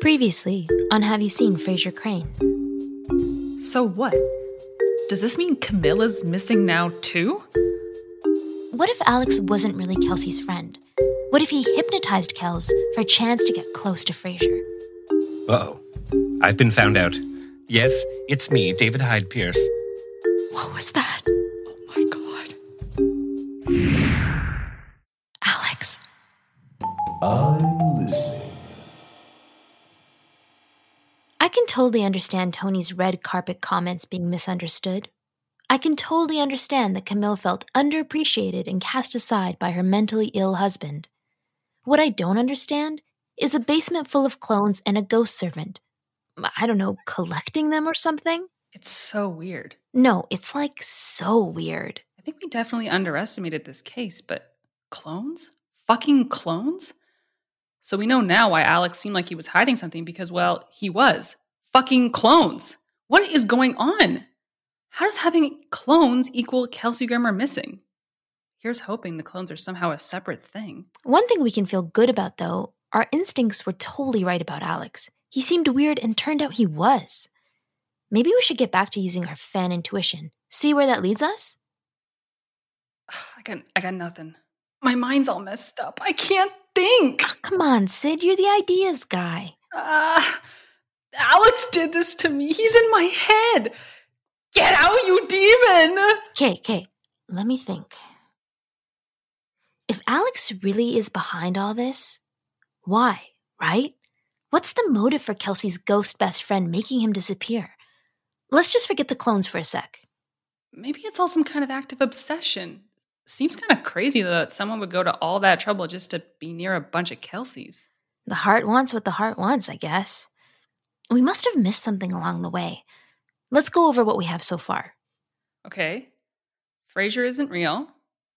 Previously on Have You Seen Frasier Crane? So what? Does this mean Camilla's missing now too? What if Alex wasn't really Kelsey's friend? What if he hypnotized Kels for a chance to get close to Frasier? Uh oh. I've been found out. Yes, it's me, David Hyde Pierce. What was that? Totally understand Tony's red carpet comments being misunderstood. I can totally understand that Camille felt underappreciated and cast aside by her mentally ill husband. What I don't understand is a basement full of clones and a ghost servant. I don't know, collecting them or something? It's so weird. No, it's like so weird. I think we definitely underestimated this case, but clones? Fucking clones? So we know now why Alex seemed like he was hiding something because, well, he was. Fucking clones. What is going on? How does having clones equal Kelsey Grammer missing? Here's hoping the clones are somehow a separate thing. One thing we can feel good about, though, our instincts were totally right about Alex. He seemed weird and turned out he was. Maybe we should get back to using our fan intuition. See where that leads us? I got, I got nothing. My mind's all messed up. I can't think. Oh, come on, Sid, you're the ideas guy. Uh, Alex did this to me. He's in my head. Get out, you demon! Okay, okay, let me think. If Alex really is behind all this, why, right? What's the motive for Kelsey's ghost best friend making him disappear? Let's just forget the clones for a sec. Maybe it's all some kind of active obsession. Seems kind of crazy, though, that someone would go to all that trouble just to be near a bunch of Kelseys. The heart wants what the heart wants, I guess. We must have missed something along the way. Let's go over what we have so far. Okay. Frasier isn't real.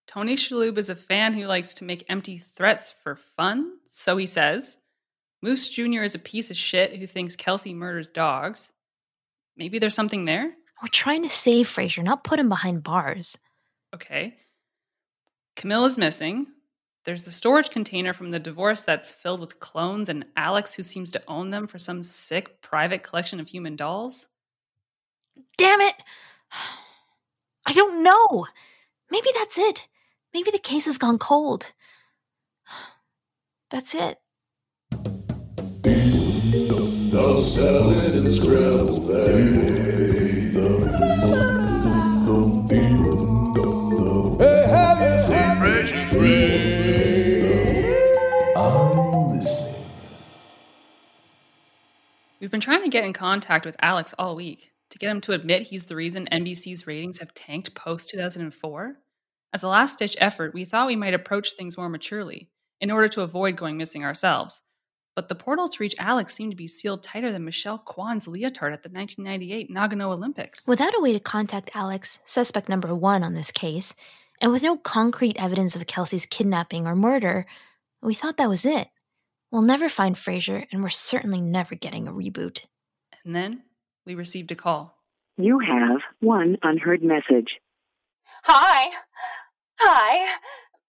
Tony Shalhoub is a fan who likes to make empty threats for fun, so he says. Moose Jr. is a piece of shit who thinks Kelsey murders dogs. Maybe there's something there? We're trying to save Frasier, not put him behind bars. Okay. Camille is missing. There's the storage container from the divorce that's filled with clones, and Alex, who seems to own them for some sick private collection of human dolls. Damn it! I don't know. Maybe that's it. Maybe the case has gone cold. That's it. The salad and scrambled. Hey, have you seen Frasier Crane? We've been trying to get in contact with Alex all week to get him to admit he's the reason NBC's ratings have tanked post 2004. As a last ditch effort, we thought we might approach things more maturely in order to avoid going missing ourselves. But the portal to reach Alex seemed to be sealed tighter than Michelle Kwan's leotard at the 1998 Nagano Olympics. Without a way to contact Alex, suspect number one on this case, and with no concrete evidence of Kelsey's kidnapping or murder, we thought that was it. We'll never find Frasier, and we're certainly never getting a reboot. And then we received a call. You have one unheard message. Hi. Hi.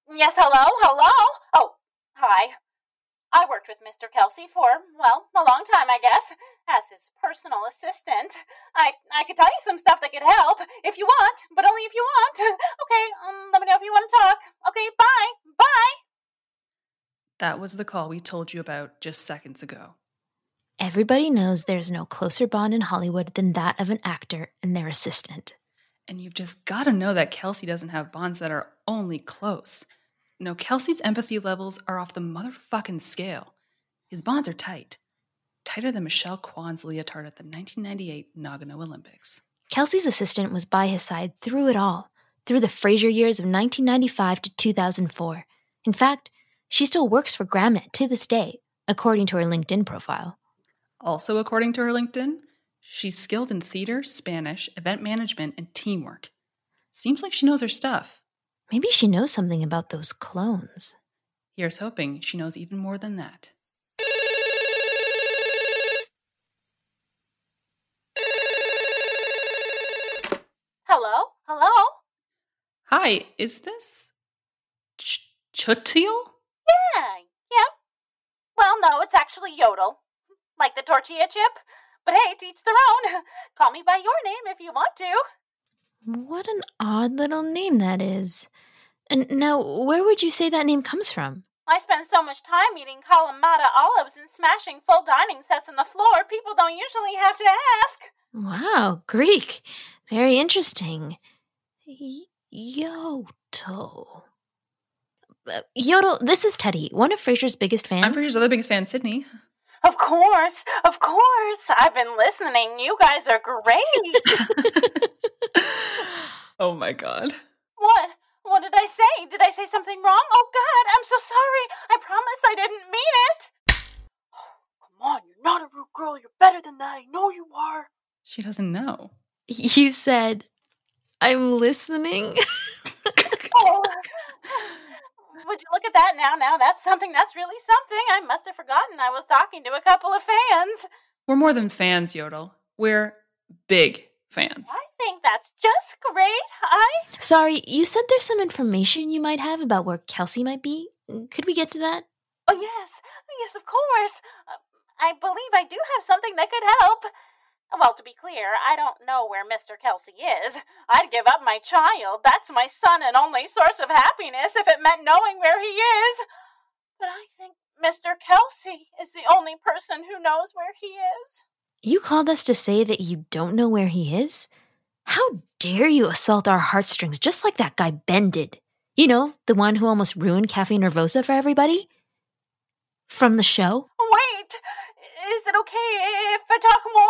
Yes, hello, hello. Oh, hi. I worked with Mr. Kelsey for, well, a long time, I guess, as his personal assistant. I I could tell you some stuff that could help if you want, but only if you want. Okay, um, let me know if you want to talk. Okay, bye. Bye. That was the call we told you about just seconds ago. Everybody knows there's no closer bond in Hollywood than that of an actor and their assistant. And you've just got to know that Kelsey doesn't have bonds that are only close. No, Kelsey's empathy levels are off the motherfucking scale. His bonds are tight. Tighter than Michelle Kwan's leotard at the 1998 Nagano Olympics. Kelsey's assistant was by his side through it all, through the Frasier years of 1995 to 2004. In fact, she still works for Grammnet to this day, according to her LinkedIn profile. Also, according to her LinkedIn, she's skilled in theater, Spanish, event management, and teamwork. Seems like she knows her stuff. Maybe she knows something about those clones. Here's hoping she knows even more than that. Hello? Hello? Hi, is this Ch- Chutil? Yeah, yeah. Well, no, it's actually Yodel. Like the tortilla chip? But hey, teach their own. Call me by your name if you want to. What an odd little name that is. And now, where would you say that name comes from? I spend so much time eating Kalamata olives and smashing full dining sets on the floor, people don't usually have to ask. Wow, Greek. Very interesting. Y- Yodel. Uh, Yodel, this is Teddy, one of Frasier's biggest fans. I'm Frasier's other biggest fan, Sydney. Of course, of course. I've been listening. You guys are great. oh my god. what? What did I say? Did I say something wrong? Oh, God, I'm so sorry. I promise I didn't mean it. Come on, you're not a rude girl. You're better than that. I know you are. She doesn't know. You said, I'm listening. Oh. Would you look at that now? Now that's something. That's really something. I must have forgotten I was talking to a couple of fans. We're more than fans, Yodel. We're big fans. I think that's just great. I. Sorry, you said there's some information you might have about where Kelsey might be. Could we get to that? Oh, yes. Yes, of course. Uh, I believe I do have something that could help. Well, to be clear, I don't know where Mr. Kelsey is. I'd give up my child. That's my son and only source of happiness if it meant knowing where he is. But I think Mr. Kelsey is the only person who knows where he is. You called us to say that you don't know where he is? How dare you assault our heartstrings just like that guy Ben did? You know, the one who almost ruined Cafe Nervosa for everybody? From the show? Wait, is it okay if I talk more?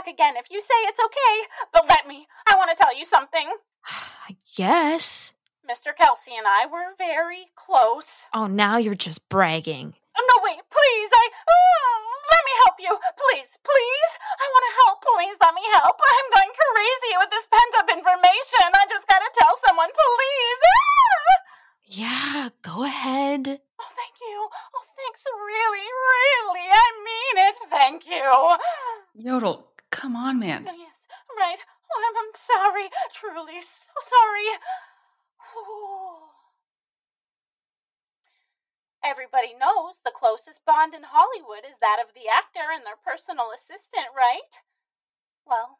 I'll talk again if you say it's okay. But let me, I want to tell you something. I guess. Mr. Kelsey and I were very close. Oh, now you're just bragging. Oh, no, wait, please, I. Oh, let me help you. Please, please. I want to help. Please let me help. I'm going crazy with this pent up information. I just gotta tell someone, please. Ah! Yeah, go ahead. Oh, thank you. Oh, thanks. Really, really. I mean it. Thank you. Yodel, come on, man. Oh, yes, right. Oh, I'm, I'm sorry. Truly, so sorry. Oh. Everybody knows the closest bond in Hollywood is that of the actor and their personal assistant, right? Well,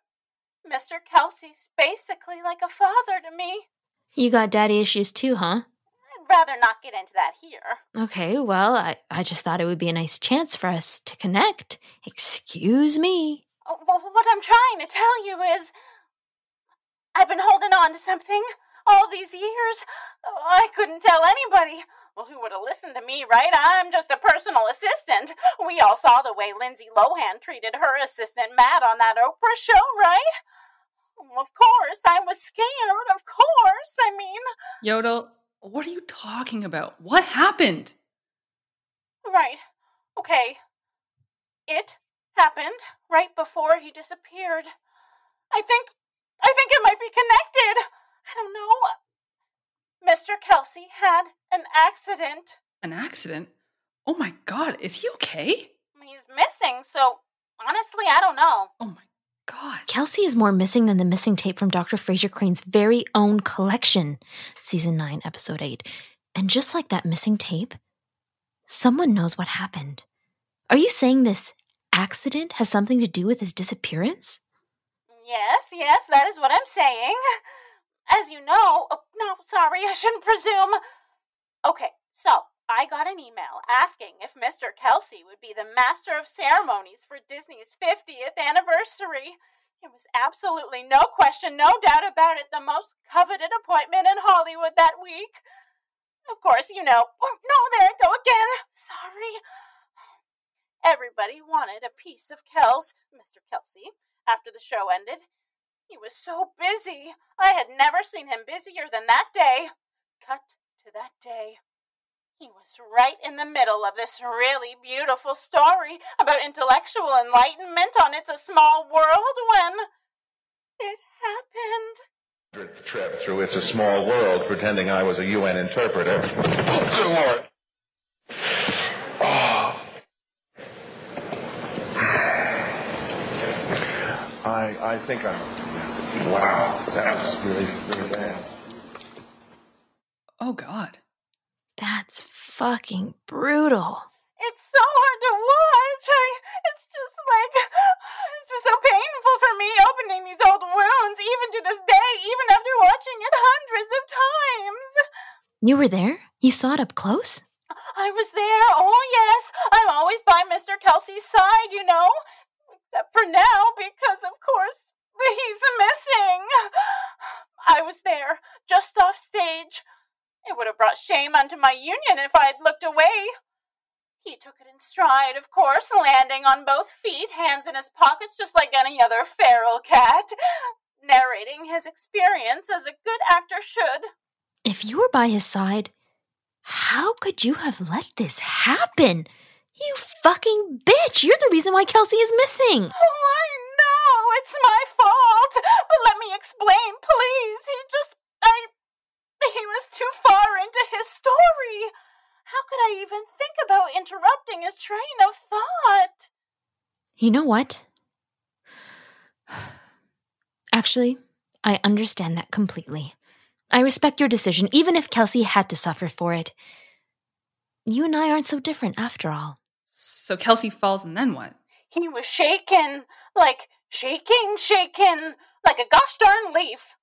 Mr. Kelsey's basically like a father to me. You got daddy issues too, huh? I'd rather not get into that here. Okay, well, I, I just thought it would be a nice chance for us to connect. Excuse me. What I'm trying to tell you is I've been holding on to something all these years. Oh, I couldn't tell anybody. Well, who would have listened to me, right? I'm just a personal assistant. We all saw the way Lindsay Lohan treated her assistant Matt on that Oprah show, right? Of course, I was scared. Of course. I mean, Yodel, what are you talking about? What happened? right. Okay. It happened right before he disappeared. I think I think it might be connected. I don't know. Mr. Kelsey had an accident. An accident? Oh my god, is he okay? He's missing, so honestly, I don't know. Oh my god. Kelsey is more missing than the missing tape from Dr. Frasier Crane's very own collection, season 9, episode 8. And just like that missing tape, someone knows what happened. Are you saying this accident has something to do with his disappearance? Yes, yes, that is what I'm saying. As you know, oh, no, sorry, I shouldn't presume. Okay, so I got an email asking if Mr. Kelsey would be the master of ceremonies for Disney's 50th anniversary. It was absolutely no question, no doubt about it, the most coveted appointment in Hollywood that week. Of course, you know. Oh, no, there I go again. Sorry. Everybody wanted a piece of Kels, Mr. Kelsey, after the show ended. He was so busy. I had never seen him busier than that day. Cut to that day. He was right in the middle of this really beautiful story about intellectual enlightenment on It's a Small World when it happened. Trip through It's a Small World, pretending I was a UN interpreter. Oh, good lord. I, I think I'm. Wow, that was really, really bad. Oh god. That's fucking brutal. It's so hard to watch. I, it's just like, it's just so painful for me opening these old wounds, even to this day, even after watching it hundreds of times. You were there? You saw it up close? I was there. Oh, yes. I'm always by Mr. Kelsey's side, you know. Except for now, because, of course, he's missing. I was there, just off stage. It would have brought shame unto my union if I had looked away. He took it in stride, of course, landing on both feet, hands in his pockets, just like any other feral cat, narrating his experience as a good actor should. If you were by his side, how could you have let this happen? You fucking bitch! You're the reason why Kelsey is missing! Oh, I know! It's my fault! But let me explain, please! He just. I. He was too far into his story! How could I even think about interrupting his train of thought? You know what? Actually, I understand that completely. I respect your decision, even if Kelsey had to suffer for it. You and I aren't so different after all. So Kelsey falls, and then what? He was shaken, like shaking, shaking, like a gosh darn leaf.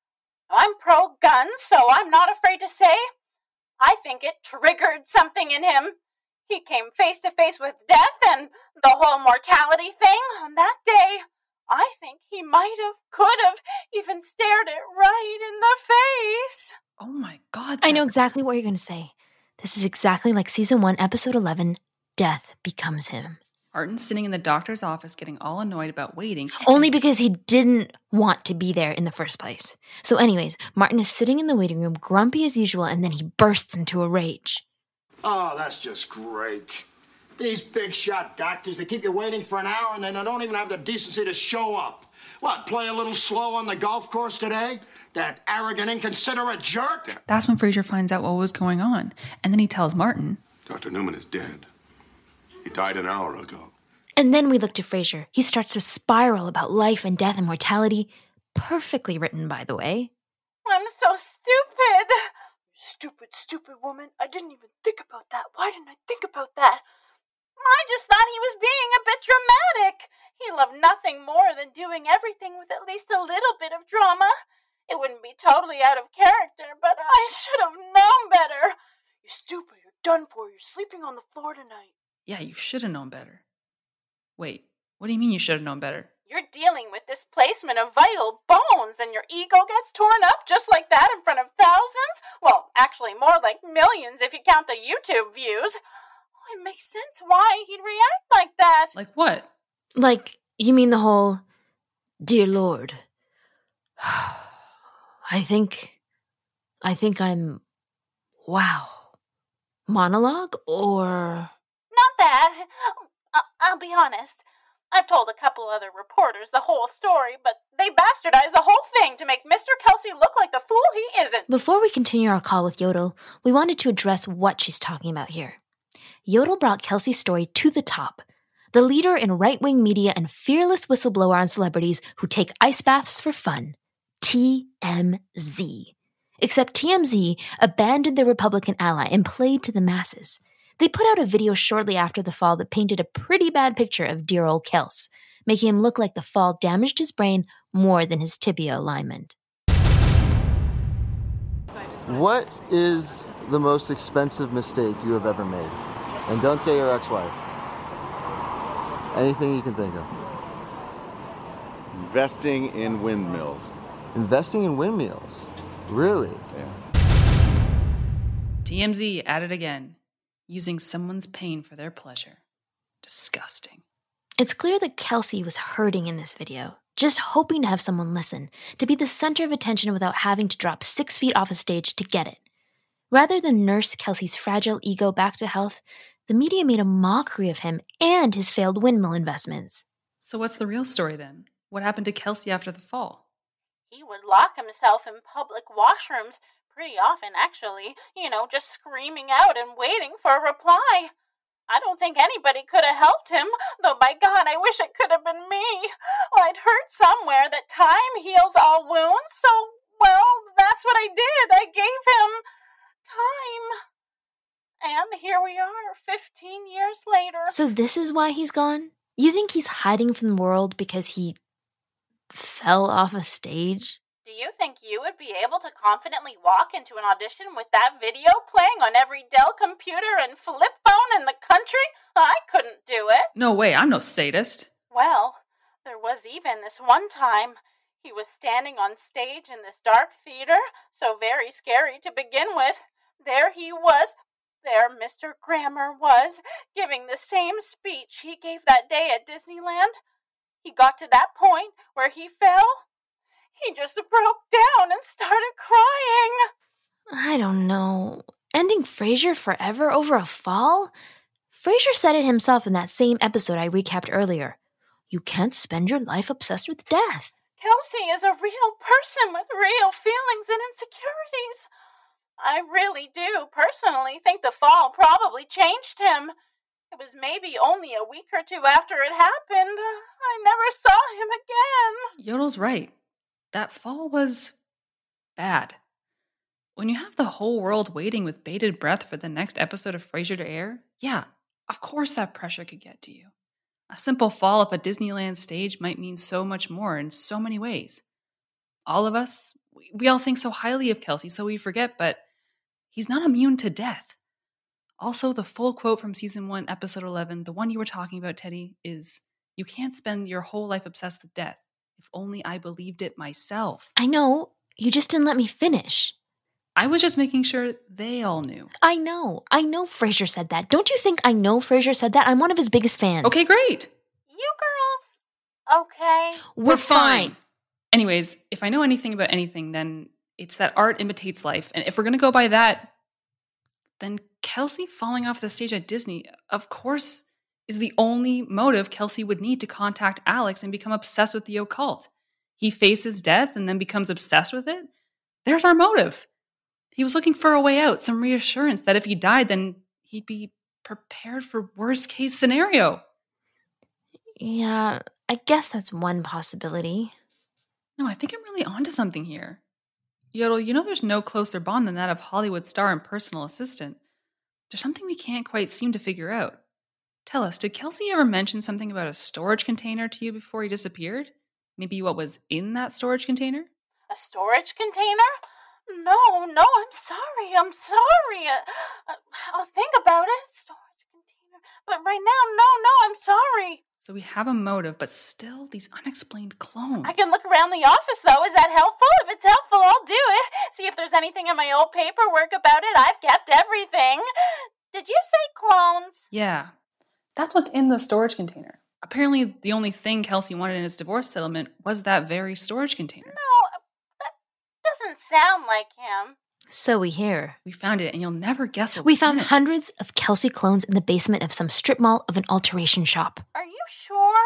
I'm pro gun, so I'm not afraid to say I think it triggered something in him. He came face to face with death and the whole mortality thing on that day. I think he might have, could have, even stared it right in the face. Oh my god. I know exactly what you're going to say. This is exactly like season 1, episode 11 Death Becomes Him. Martin's sitting in the doctor's office getting all annoyed about waiting. Only because he didn't want to be there in the first place. So, anyways, Martin is sitting in the waiting room, grumpy as usual, and then he bursts into a rage. Oh, that's just great. These big shot doctors, they keep you waiting for an hour and then they don't even have the decency to show up. What, play a little slow on the golf course today? That arrogant, inconsiderate jerk? That's when Frasier finds out what was going on. And then he tells Martin. Dr. Newman is dead. He died an hour ago. And then we look to Frasier. He starts a spiral about life and death and mortality. Perfectly written, by the way. I'm so stupid. Stupid, stupid woman. I didn't even think about that. Why didn't I think about that? I just thought he was being a bit dramatic. He loved nothing more than doing everything with at least a little bit of drama. It wouldn't be totally out of character, but I should have known better. You're stupid, you're done for. You're sleeping on the floor tonight. Yeah, you should have known better. Wait, what do you mean you should have known better? You're dealing with displacement of vital bones, and your ego gets torn up just like that in front of thousands? Well, actually, more like millions if you count the YouTube views. Oh, it makes sense why he'd react like that. Like what? Like, you mean the whole, Dear Lord, I think, I think I'm, wow, monologue or. Not. I- I'll be honest. I've told a couple other reporters the whole story, but they bastardized the whole thing to make Mr. Kelsey look like the fool he isn't. Before we continue our call with Yodel, we wanted to address what she's talking about here. Yodel brought Kelsey's story to the top. The leader in right wing media and fearless whistleblower on celebrities who take ice baths for fun. TMZ. Except TMZ abandoned their Republican ally and played to the masses. They put out a video shortly after the fall that painted a pretty bad picture of dear old Kels, making him look like the fall damaged his brain more than his tibia alignment. What is the most expensive mistake you have ever made? And don't say your ex wife. Anything you can think of. Investing in windmills. Investing in windmills. Really? TMZ at it again, using someone's pain for their pleasure. Disgusting. It's clear that Kelsey was hurting in this video, just hoping to have someone listen, to be the center of attention without having to drop six feet off a stage to get it. Rather than nurse Kelsey's fragile ego back to health, the media made a mockery of him and his failed windmill investments. So what's the real story then? What happened to Kelsey after the fall? He would lock himself in public washrooms pretty often, actually, you know, just screaming out and waiting for a reply. I don't think anybody could have helped him, though by God, I wish it could have been me. Well, I'd heard somewhere that time heals all wounds, so, well, that's what I did. I gave him time. And here we are, 15 years later. So, this is why he's gone? You think he's hiding from the world because he fell off a stage? Do you think you would be able to confidently walk into an audition with that video playing on every Dell computer and flip phone in the country? I couldn't do it. No way, I'm no sadist. Well, there was even this one time. He was standing on stage in this dark theater, so very scary to begin with. There he was. There Mr. Grammer was, giving the same speech he gave that day at Disneyland. He got to that point where he fell. He just broke down and started crying. I don't know. Ending Frasier forever over a fall? Frasier said it himself in that same episode I recapped earlier. You can't spend your life obsessed with death. Kelsey is a real person with real feelings and insecurities. I really do personally think the fall probably changed him. It was maybe only a week or two after it happened. I never saw him again. Yodel's right. That fall was bad. When you have the whole world waiting with bated breath for the next episode of Frasier to air, yeah, of course that pressure could get to you. A simple fall off a Disneyland stage might mean so much more in so many ways. All of us, we, all think so highly of Kelsey, so we forget, but he's not immune to death. Also, the full quote from season one, episode 11, the one you were talking about, Teddy, is You can't spend your whole life obsessed with death. If only I believed it myself. I know, you just didn't let me finish. I was just making sure they all knew. I know, I know Frasier said that. Don't you think I know Frasier said that? I'm one of his biggest fans. Okay, great. You girls, okay? We're, fine. Anyways, if I know anything about anything, then it's that art imitates life. And if we're going to go by that, then Kelsey falling off the stage at Disney, of course, is the only motive Kelsey would need to contact Alex and become obsessed with the occult. He faces death and then becomes obsessed with it. There's our motive. He was looking for a way out, some reassurance that if he died, then he'd be prepared for worst case scenario. Yeah, I guess that's one possibility. No, I think I'm really onto something here. Yodel, you know there's no closer bond than that of Hollywood star and personal assistant. There's something we can't quite seem to figure out. Tell us, did Kelsey ever mention something about a storage container to you before he disappeared? Maybe what was in that storage container? A storage container? No, no, I'm sorry. I'm sorry. Uh, uh, I'll think about it. Storage container. But right now, no, no, I'm sorry. So we have a motive, but still these unexplained clones. I can look around the office, though. Is that helpful? If it's helpful, I'll do it. See if there's anything in my old paperwork about it. I've kept everything. Did you say clones? Yeah. That's what's in the storage container. Apparently, the only thing Kelsey wanted in his divorce settlement was that very storage container. No, that doesn't sound like him. So we hear. We found it, and you'll never guess what We was in found it. hundreds of Kelsey clones in the basement of some strip mall of an alteration shop. Are you sure?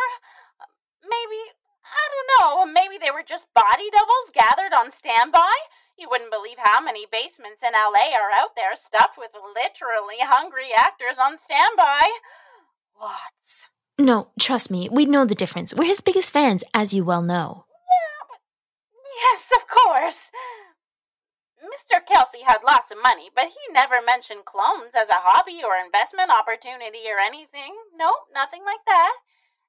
Maybe, I don't know, maybe they were just body doubles gathered on standby? You wouldn't believe how many basements in LA are out there stuffed with literally hungry actors on standby. Lots. No, trust me, we know the difference. We're his biggest fans, as you well know. Yeah, but yes, of course. Mr. Kelsey had lots of money, but he never mentioned clones as a hobby or investment opportunity or anything. No, nothing like that.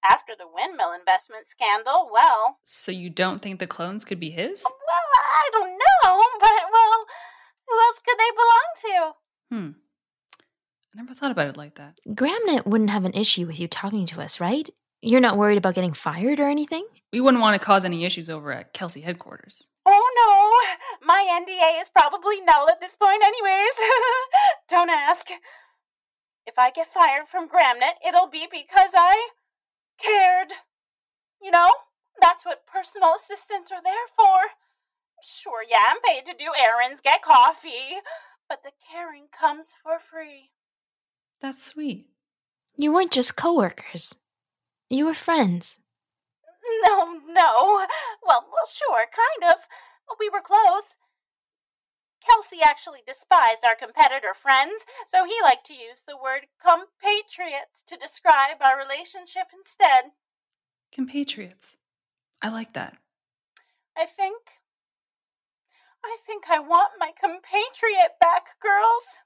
After the windmill investment scandal, well, So you don't think the clones could be his? well, I don't know, but well, who else could they belong to? Hmm. I never thought about it like that. Grammnet wouldn't have an issue with you talking to us, right? You're not worried about getting fired or anything? We wouldn't want to cause any issues over at Kelsey headquarters. Oh no, my NDA is probably null at this point, anyways. don't ask. If I get fired from Grammnet, it'll be because I cared. You know, that's what personal assistants are there for. Sure, yeah, I'm paid to do errands, get coffee, but the caring comes for free. That's sweet. You weren't just coworkers. You were friends. No, no. Well, well, sure, kind of. We were close. Kelsey actually despised our competitor friends, so he liked to use the word compatriots to describe our relationship instead. Compatriots. I like that. I think. I think I want my compatriot back, girls.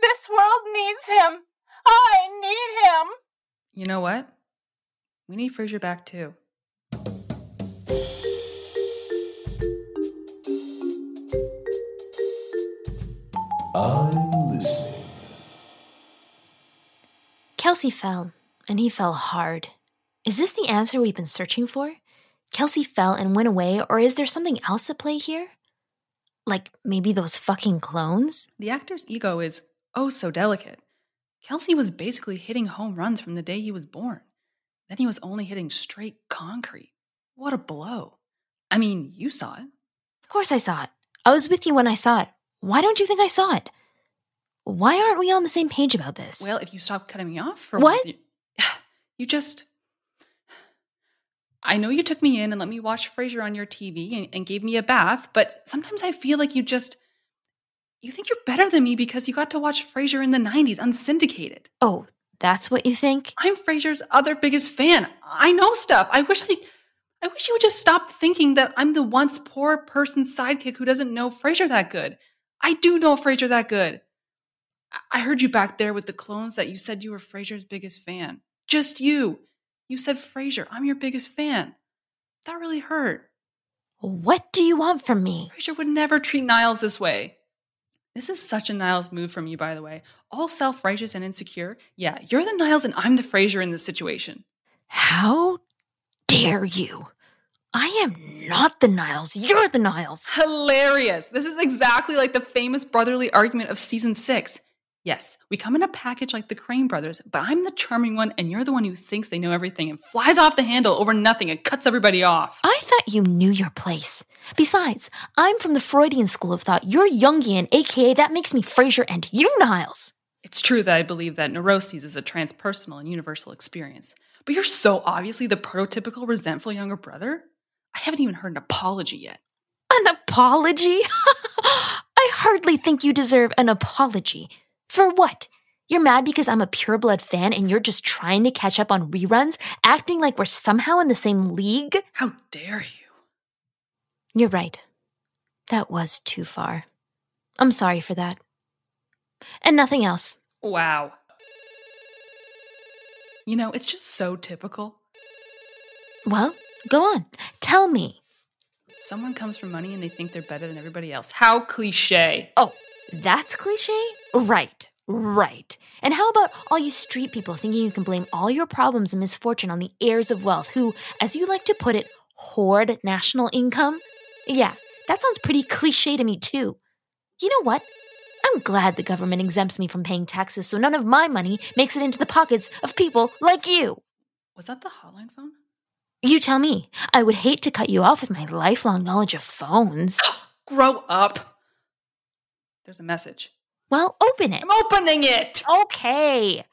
This world needs him. I need him. You know what? We need Frasier back too. I'm listening. Kelsey fell, and he fell hard. Is this the answer we've been searching for? Kelsey fell and went away, or is there something else at play here? Like maybe those fucking clones? The actor's ego is oh so delicate. Kelsey was basically hitting home runs from the day he was born. Then he was only hitting straight concrete. What a blow. I mean, you saw it. Of course I saw it. I was with you when I saw it. Why don't you think I saw it? Why aren't we on the same page about this? Well, if you stop cutting me off for What? You, you just. I know you took me in and let me watch Frasier on your TV and, and gave me a bath, but sometimes I feel like you just. You think you're better than me because you got to watch Frasier in the 90s unsyndicated. oh, that's what you think? I'm Frasier's other biggest fan. I know stuff. I wish I I wish you would just stop thinking that I'm the once poor person's sidekick who doesn't know Frasier that good. I do know Frasier that good. I- I heard you back there with the clones that you said you were Frasier's biggest fan. Just you. You said Frasier, I'm your biggest fan. That really hurt. What do you want from me? Frasier would never treat Niles this way. This is such a Niles move from you, by the way. All self righteous and insecure. Yeah, you're the Niles and I'm the Frasier in this situation. How dare you? I am not the Niles. You're the Niles. Hilarious. This is exactly like the famous brotherly argument of season six. Yes, we come in a package like the Crane brothers, but I'm the charming one and you're the one who thinks they know everything and flies off the handle over nothing and cuts everybody off. I thought you knew your place. Besides, I'm from the Freudian school of thought. You're Jungian, aka that makes me Frasier and you Niles. It's true that I believe that neuroses is a transpersonal and universal experience, but you're so obviously the prototypical resentful younger brother. I haven't even heard an apology yet. An apology? I hardly think you deserve an apology. For what? You're mad because I'm a pureblood fan and you're just trying to catch up on reruns, acting like we're somehow in the same league? How dare you? You're right. That was too far. I'm sorry for that. And nothing else. Wow. You know, it's just so typical. Well, go on. Tell me. Someone comes from money and they think they're better than everybody else. How cliche. Oh, that's cliche? Right, right. And how about all you street people thinking you can blame all your problems and misfortune on the heirs of wealth who, as you like to put it, hoard national income? Yeah, that sounds pretty cliche to me, too. You know what? I'm glad the government exempts me from paying taxes so none of my money makes it into the pockets of people like you. Was that the hotline phone? You tell me. I would hate to cut you off with my lifelong knowledge of phones. Grow up. There's a message. Well, open it. I'm opening it. Okay.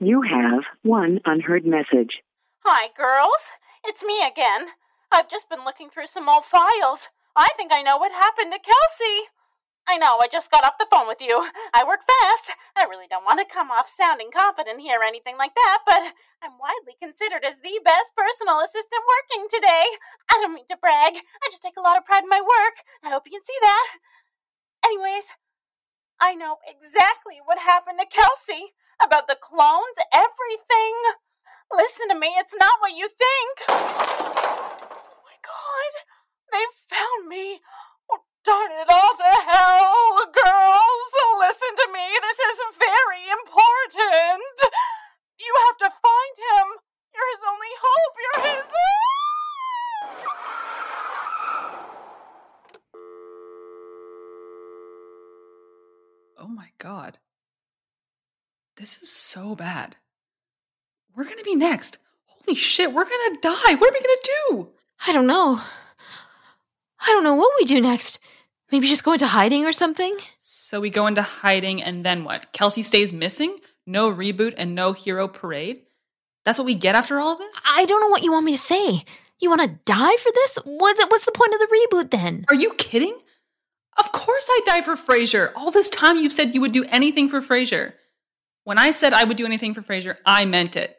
You have one unheard message. Hi, girls. It's me again. I've just been looking through some old files. I think I know what happened to Kelsey. I know, I just got off the phone with you. I work fast. I really don't want to come off sounding confident here or anything like that, but I'm widely considered as the best personal assistant working today. I don't mean to brag. I just take a lot of pride in my work. I hope you can see that. Anyways, I know exactly what happened to Kelsey about the clones, everything. Listen to me, it's not what you think. Oh my god, they found me. Oh, darn it all to hell. Girls, listen to me. This is very important. You have to find him. You're his only hope. You're his. Oh my god. This is so bad. We're gonna be next. Holy shit, we're gonna die. What are we gonna do? I don't know. I don't know what we do next. Maybe just go into hiding or something? So we go into hiding and then what? Kelsey stays missing? No reboot and no hero parade? That's what we get after all of this? I don't know what you want me to say. You want to die for this? What, what's the point of the reboot then? Are you kidding? Of course I'd die for Frasier. All this time you've said you would do anything for Frasier. When I said I would do anything for Frasier, I meant it.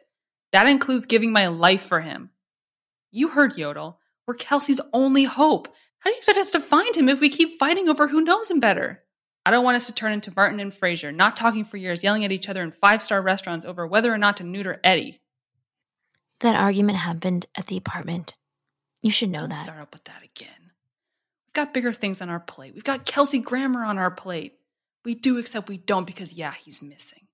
That includes giving my life for him. You heard Yodel. We're Kelsey's only hope. How do you expect us to find him if we keep fighting over who knows him better? I don't want us to turn into Martin and Frasier, not talking for years, yelling at each other in five star restaurants over whether or not to neuter Eddie. That argument happened at the apartment. You should know Don't that. start up with that again. We've got bigger things on our plate. We've got Kelsey Grammer on our plate. We do, except we don't because, yeah, he's missing.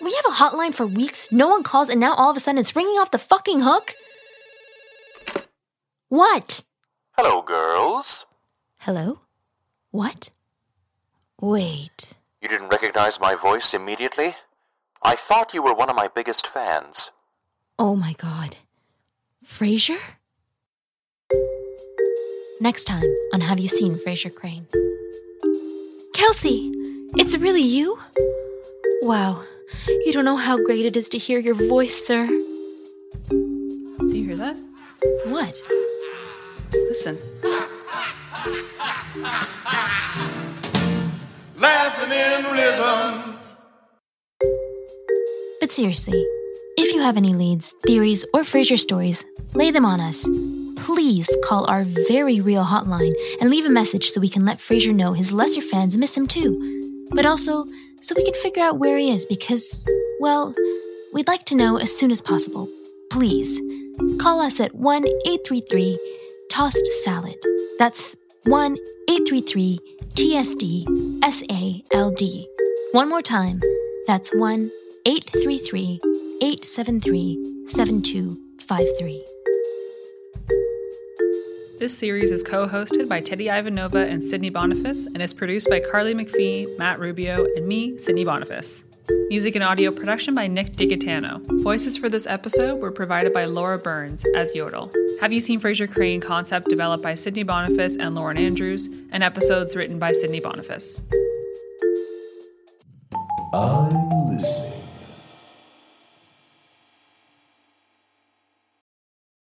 We have a hotline for weeks, no one calls, and now all of a sudden it's ringing off the fucking hook? What? Hello, girls. Hello? What? Wait. You didn't recognize my voice immediately? I thought you were one of my biggest fans. Oh my god. Frasier? Next time on Have You Seen Frasier Crane? Kelsey, it's really you? Wow, you don't know how great it is to hear your voice, sir. Do you hear that? What? Listen. Laughing in rhythm. But seriously, if you have any leads, theories, or Frasier stories, lay them on us. Please call our very real hotline and leave a message so we can let Frasier know his lesser fans miss him too. But also, so we can figure out where he is because, well, we'd like to know as soon as possible. Please, call us at 1 833 Tossed Salad. That's 1 833 TSD SALD. One more time, that's 1 833 873 7253. This series is co hosted by Teddy Ivanova and Sydney Boniface and is produced by Carly McPhee, Matt Rubio, and me, Sydney Boniface. Music and audio production by Nick DiGatano. Voices for this episode were provided by Laura Burns as Yodel. Have You Seen Frasier Crane concept developed by Sydney Boniface and Lauren Andrews, and episodes written by Sydney Boniface. I'm listening.